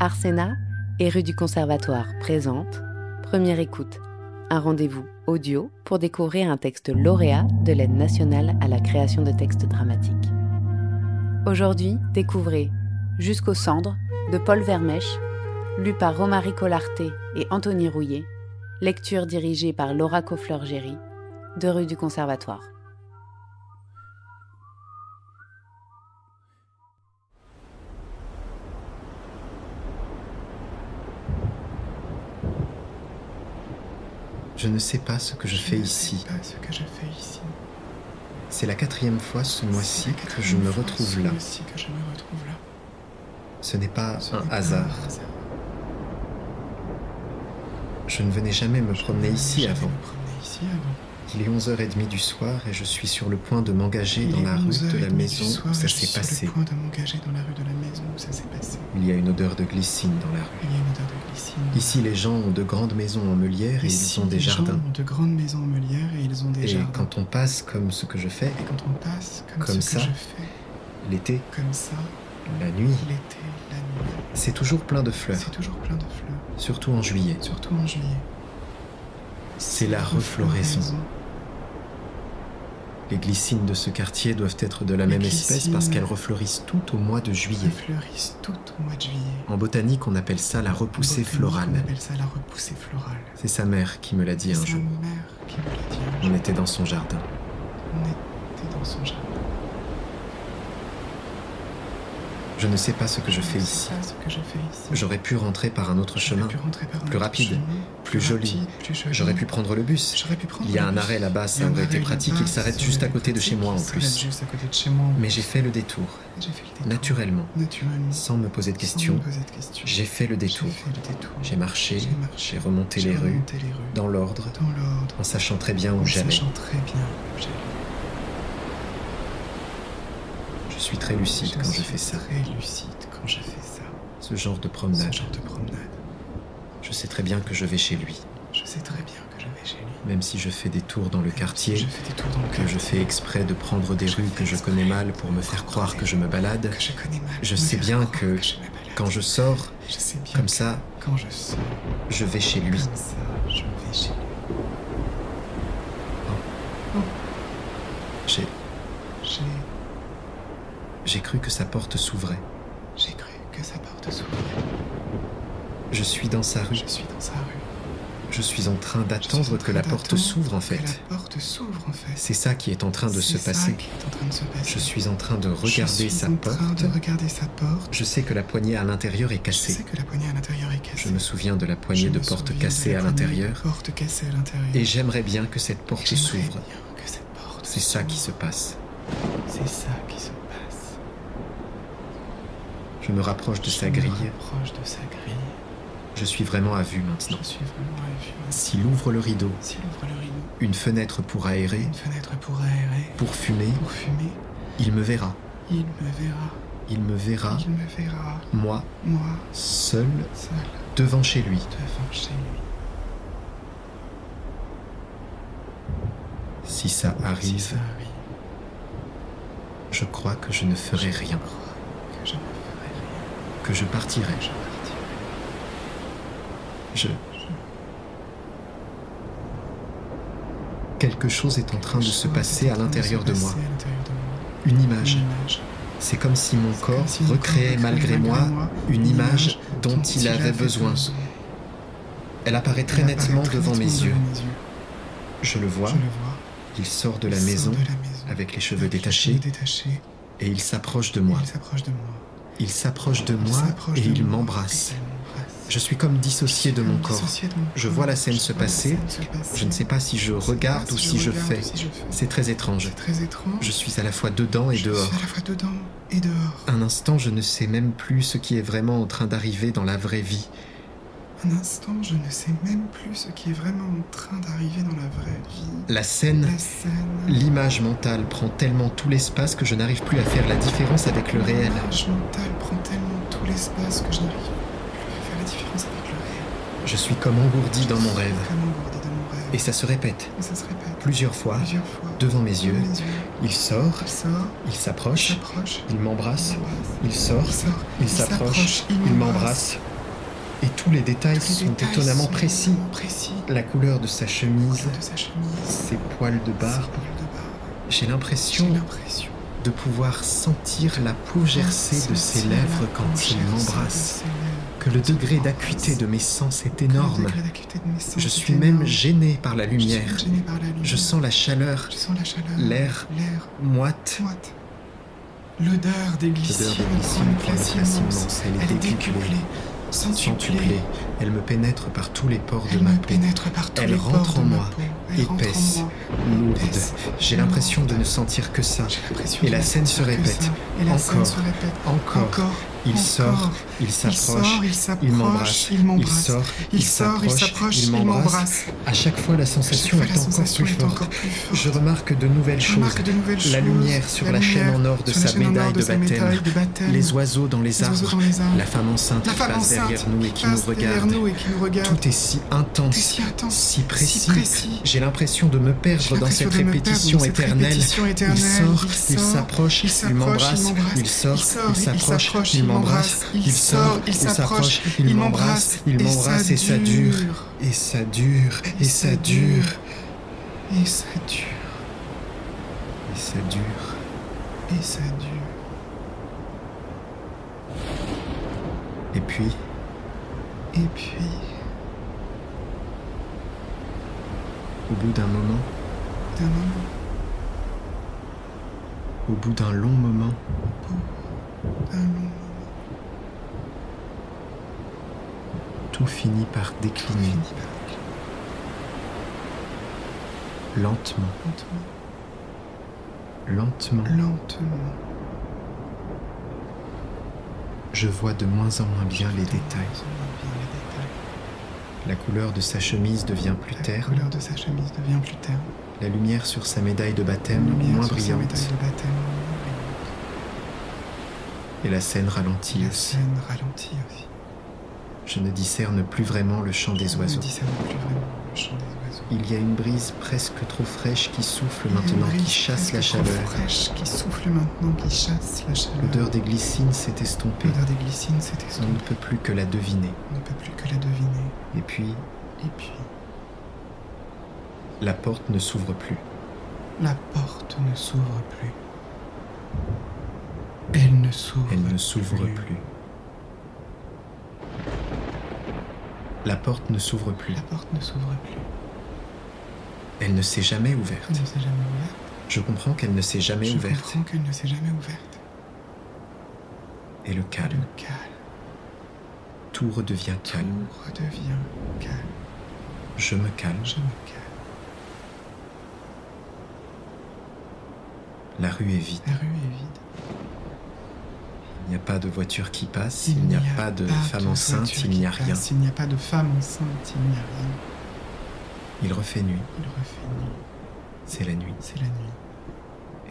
Arsena et rue du Conservatoire présente Première écoute, un rendez-vous audio pour découvrir un texte lauréat de l'aide nationale à la création de textes dramatiques. Aujourd'hui, découvrez Jusqu'aux cendres de Paul Vermèche, lu par Romary Collarté et Anthony Rouillet, lecture dirigée par Laura Coffleur-Géry, de rue du Conservatoire. Je ne sais pas ce que je, fais ici. C'est la quatrième fois ce mois-ci que, je me retrouve là. Ce n'est pas un hasard. Je ne venais jamais me promener ici avant. Il est 11h30 du soir et je suis sur le point de m'engager dans la rue de la maison où ça s'est passé. Il y a une odeur de glycine dans la rue. Ici, les gens ont de grandes maisons en meulière et ils ont des jardins. de grandes maisons en meulière et ils ont des et quand on passe comme ce que je fais, et quand on passe comme, comme ce ça, que je fais, l'été, comme ça, la nuit, l'été, la nuit, c'est toujours plein de fleurs, c'est toujours plein de fleurs, surtout en juillet. surtout en juillet. C'est la refloraison. Les glycines de ce quartier doivent être de la Les même espèce parce qu'elles refleurissent toutes au mois de juillet. Elles fleurissent toutes au mois de juillet. En botanique, on appelle ça la repoussée florale. On appelle ça la repoussée florale. C'est sa mère qui me l'a dit un jour. mère qui me l'a dit un On jour. était dans son jardin. On était dans son jardin. Je ne sais pas ce que je fais ici. J'aurais pu rentrer par un autre chemin, plus rapide, plus joli. J'aurais pu prendre le bus. J'aurais pu prendre Il y a un bus. arrêt là-bas, ça aurait été pratique. Il s'arrête juste à côté de chez moi en plus. Mais j'ai fait le détour, naturellement, sans me poser de questions. J'ai fait le détour. J'ai marché, J'ai remonté les rues, dans l'ordre, en sachant très bien où j'allais. Je suis très lucide quand je fais ça. Très lucide quand je fais ça. Ce genre de Ce promenade. genre de promenade. Je sais très bien que je vais chez lui, Je sais très bien que je vais chez lui. même si je fais des tours dans le quartier, Je fais des tours dans le que je fais exprès de prendre des rues que je connais mal pour me faire croire que je me balade. Que je connais mal. Je sais bien croire que je. Quand je sors, Je sais bien comme que ça, Quand je sors. je vais chez lui. Comme ça, je vais chez lui. J'ai, J'ai. J'ai cru que sa porte s'ouvrait. J'ai cru que sa porte s'ouvrait. Je suis dans sa rue. Je suis dans sa rue. Je suis en train Je d'attendre que la porte s'ouvre en fait. la porte s'ouvre en fait. C'est ça qui est en train de se passer. qui est en train de se passer. Je suis en train de Je regarder sa porte. train de regarder sa porte. Je sais que la poignée à l'intérieur est Je cassée. sais que la poignée à l'intérieur est cassée. Je me souviens de la Je poignée de porte cassée à l'intérieur. Porte cassée à l'intérieur. Et j'aimerais bien que cette porte s'ouvre. C'est ça qui se passe. C'est ça qui se passe. Je me rapproche de sa grille. rapproche de sa grille. Je suis vraiment à vue Je maintenant. suis vraiment à vue. maintenant. S'il ouvre le rideau, une fenêtre pour aérer, une fenêtre pour aérer, pour fumer, pour fumer, il me verra. il me verra. Il me verra, Il me verra. moi, Moi, seul, seul, devant chez lui. devant chez lui. Si ça Si arrive, ça arrive, je crois que je ne ferai rien. Que je partirai. Je partirai. Je... Quelque chose est en train de se passer à l'intérieur de moi. Une image. C'est comme si mon corps recréait malgré moi une image dont il avait besoin. Elle apparaît très nettement devant mes yeux. Je le vois, il sort de la maison avec les cheveux détachés. et il s'approche de moi. Il s'approche de moi. Et il m'embrasse. Je suis comme dissocié de mon corps. Je vois la scène se passer. Je ne sais pas si je regarde ou si je fais. C'est très étrange. Je suis à la fois dedans et dehors. Un instant, je ne sais même plus ce qui est vraiment en train d'arriver dans la vraie vie. Un instant, je ne sais même plus ce qui est vraiment en train d'arriver dans la vraie vie. La scène, La scène. l'image mentale prend tellement tout l'espace que je n'arrive plus à faire la différence avec le réel. L'image mentale prend tellement tout l'espace que je n'arrive plus à faire la différence avec le réel. Je suis comme engourdi dans mon rêve. Comme engourdi dans mon rêve. Et ça se répète Et ça se répète. plusieurs fois Plusieurs fois. devant mes yeux. Devant mes yeux. Il sort, Il sort. il Il s'approche, il m'embrasse, Il m'embrasse. il sort, Il sort. il s'approche, il m'embrasse. Et tous les détails Tous les sont détails étonnamment sont précis. La couleur de sa chemise, De sa chemise, ses poils de barbe. J'ai l'impression de pouvoir sentir la peau gercée de ses lèvres quand il m'embrasse. Que le degré d'acuité de mes sens est énorme. Je suis même gêné par la lumière. Je sens la chaleur. L'air. Moite. L'odeur des glycines Elle est décuplée. Centuplée. Elle me pénètre par tous les pores de ma peau. pénètre par tous Elle les rentre pores en moi, épaisse, moi, lourde. J'ai l'impression de ne sentir que ça. Et la ne scène répète. Encore. se répète. Encore. Encore. Il Encore. sort, il s'approche, il m'embrasse, il il m'embrasse. sort, Il sort, il s'approche, il m'embrasse. m'embrasse. À chaque fois, la sensation fois, est la encore sensation plus est forte. encore plus forte. Je remarque de nouvelles choses. remarque de nouvelles La choses. lumière sur la chaîne en or de sa médaille de de sa médaille baptême. de baptême. Les oiseaux dans les arbres. dans les arbres. La femme enceinte La qui passe derrière nous et qui nous regarde. nous et qui nous regarde. Tout est si intense, si intense, si précis. si précis. J'ai l'impression de me perdre dans cette répétition éternelle. Il sort, Il s'approche, il m'embrasse, il m'embrasse, sort, il s'approche, il il m'embrasse, m'embrasse, il sort, il s'approche, il m'embrasse, il m'embrasse, et ça dure, et ça dure, et ça dure. Et ça dure. et ça dure. Et ça dure. Et puis, Et puis, au bout d'un moment, d'un moment, au bout d'un long moment, d'un long moment, tout finit par décliner lentement, lentement, lentement. Je vois de moins en moins bien les détails. La couleur de sa chemise devient plus terne, couleur de sa chemise devient plus terne. la lumière sur sa médaille de baptême moins brillante, de baptême et la scène ralentit La aussi. scène ralentit aussi. Je ne discerne plus vraiment le chant des oiseaux. discerne plus vraiment le chant des oiseaux. Il y a une brise presque trop fraîche qui souffle maintenant, qui chasse la chaleur. fraîche qui souffle maintenant, qui chasse la chaleur. L'odeur des glycines s'est estompée. L'odeur des glycines s'est On ne estompée. peut plus que la deviner. On ne peut plus que la deviner. Et puis, Et puis, la porte ne s'ouvre plus. la porte ne s'ouvre plus. Elle ne s'ouvre Elle ne s'ouvre plus. La porte ne s'ouvre plus. La porte ne s'ouvre plus. Elle ne s'est jamais Elle ouverte. ne s'est jamais ouverte. Je comprends qu'elle ne s'est jamais Je ouverte. comprends qu'elle ne s'est jamais ouverte. Et le calme, Le calme. tout redevient calme. Tout redevient calme. Je me calme. Je me calme. La rue est vide. La rue est vide. Il n'y a pas de voiture qui passe. Il n'y a pas de femme enceinte. Il n'y a rien. Il n'y a pas de femme enceinte. Il n'y a rien. Il refait nuit. Il refait nuit. C'est la nuit. C'est la nuit.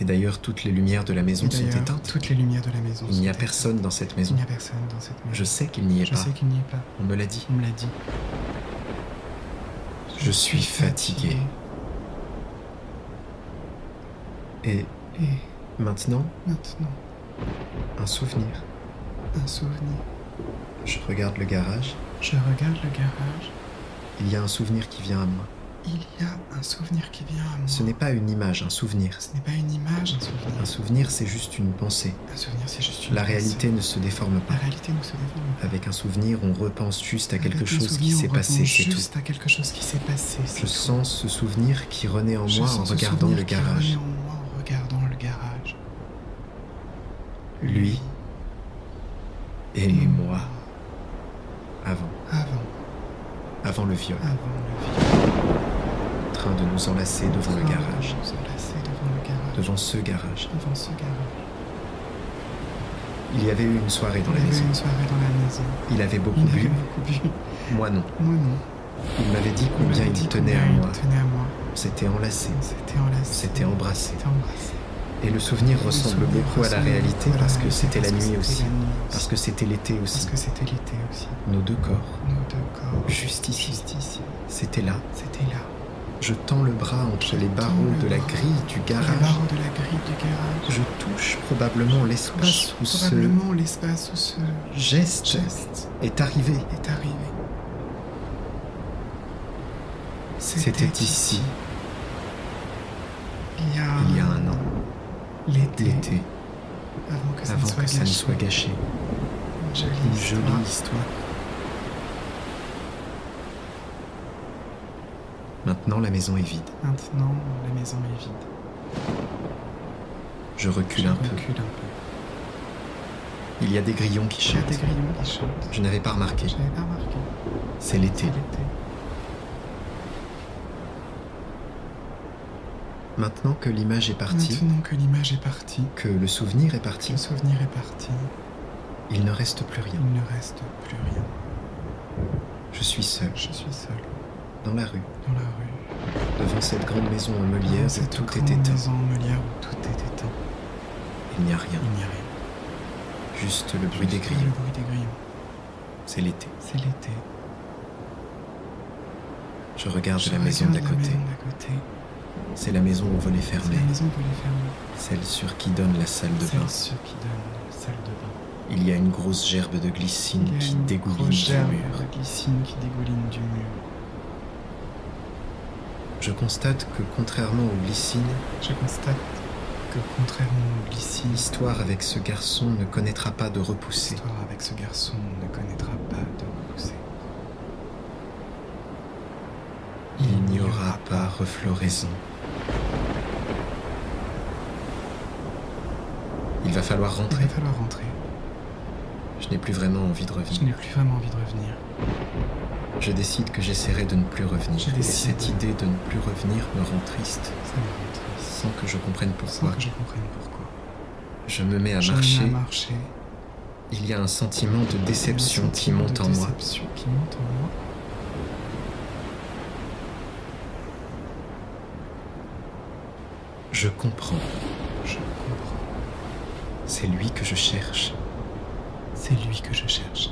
Et d'ailleurs, toutes les lumières de la maison sont éteintes. toutes les lumières de la maison Il n'y a personne dans cette maison. Il n'y a personne dans cette maison. Je sais qu'il n'y est Je pas. sais qu'il n'y est pas. On me l'a dit. On me l'a dit. Je suis fatigué. Et Et maintenant, maintenant, un souvenir. un souvenir. Je regarde le garage. Je regarde le garage. Il y a un souvenir qui vient à moi. Il y a un souvenir qui vient à moi. Ce n'est pas une image, un souvenir. Ce n'est pas une image, un souvenir. Un souvenir, c'est juste une pensée. Un souvenir, c'est juste une La pensée. réalité ne se déforme pas. La réalité ne se déforme pas. Avec un souvenir, on repense juste à quelque Avec un chose qui s'est passé, c'est tout. juste à quelque chose qui s'est passé. Je tout. sens ce souvenir qui renaît en Je moi en regardant le garage. renaît en moi en regardant le garage. Lui et moi, avant, Avant, avant le viol, avant le viol. en train de nous enlacer devant le de garage, nous enlacer devant le garage. devant ce garage. Devant ce garage. Il y avait eu une soirée dans Il la avait maison. une soirée dans la maison. Il avait beaucoup Il avait bu, beaucoup bu. moi non. Moi non. Il m'avait dit combien il dit tenait à moi. S'était enlacé, On s'était enlacé. on s'était embrassé. On s'était embrassé. Et le souvenir Le ressemble souvenir beaucoup à la réalité beaucoup à la parce que c'était la parce nuit aussi. Parce que c'était l'été Parce aussi. que c'était l'été aussi. Nos deux corps, Nos deux corps. juste ici, c'était là, C'était là. Je tends le bras entre les barreaux de la grille du garage. Les barreaux de la grille du garage. Je touche probablement l'espace où ce Probablement l'espace où ce geste geste est arrivé. est arrivé. C'était ici, Il y a, il y a un an, l'été, l'été, avant que ça avant ne soit que ça ne gâché. soit gâché. Une jolie Une histoire. jolie histoire. Maintenant, la maison est vide. Maintenant, la maison est vide. Je recule Je un peu. recule un peu. Il y a des grillons qui chantent. des grillons qui chantent. Je n'avais pas remarqué. Je n'avais pas remarqué. C'est l'été. C'est l'été. Maintenant que l'image est partie, Maintenant que l'image est partie, que le souvenir est parti, le souvenir est parti, il ne reste plus rien. il ne reste plus rien. Je suis seul, Je suis seul dans la rue, dans la rue. devant cette grande maison en meulière où tout est éteint. maison en meulière où tout est éteint. Il n'y a rien, Il n'y a rien. juste le bruit des grillons. Le bruit des grillons. C'est l'été. C'est l'été. Je regarde Je la maison regarde maison d'à côté. C'est la maison volet C'est fermé, la maison que les ferme. celle sur qui donne la salle de bain. Celle sur qui donne la salle de bain. Il y a une grosse gerbe de glycine qui dégouline du gerbe mur. de glycine qui dégouline du mur. Je constate que contrairement aux glycines, Je constate que contrairement au glycine, l'histoire avec ce garçon ne connaîtra pas de repoussée. l'histoire avec ce garçon ne connaîtra pas de repoussée. Il pas refloraison. Il va falloir Il rentrer. va falloir rentrer. Je n'ai plus vraiment envie de Je revenir. n'ai plus vraiment envie de revenir. Je décide que j'essaierai de ne plus revenir. Je Et cette idée de ne plus revenir me rend triste, Ça me rend triste. sans que je comprenne Sans pourquoi. que je comprenne pourquoi. Je me mets à Je me mets marcher. à marcher. Il y a un sentiment de déception qui monte en moi. déception qui monte en moi. Je comprends. Je comprends. C'est lui que je cherche. C'est lui que je cherche.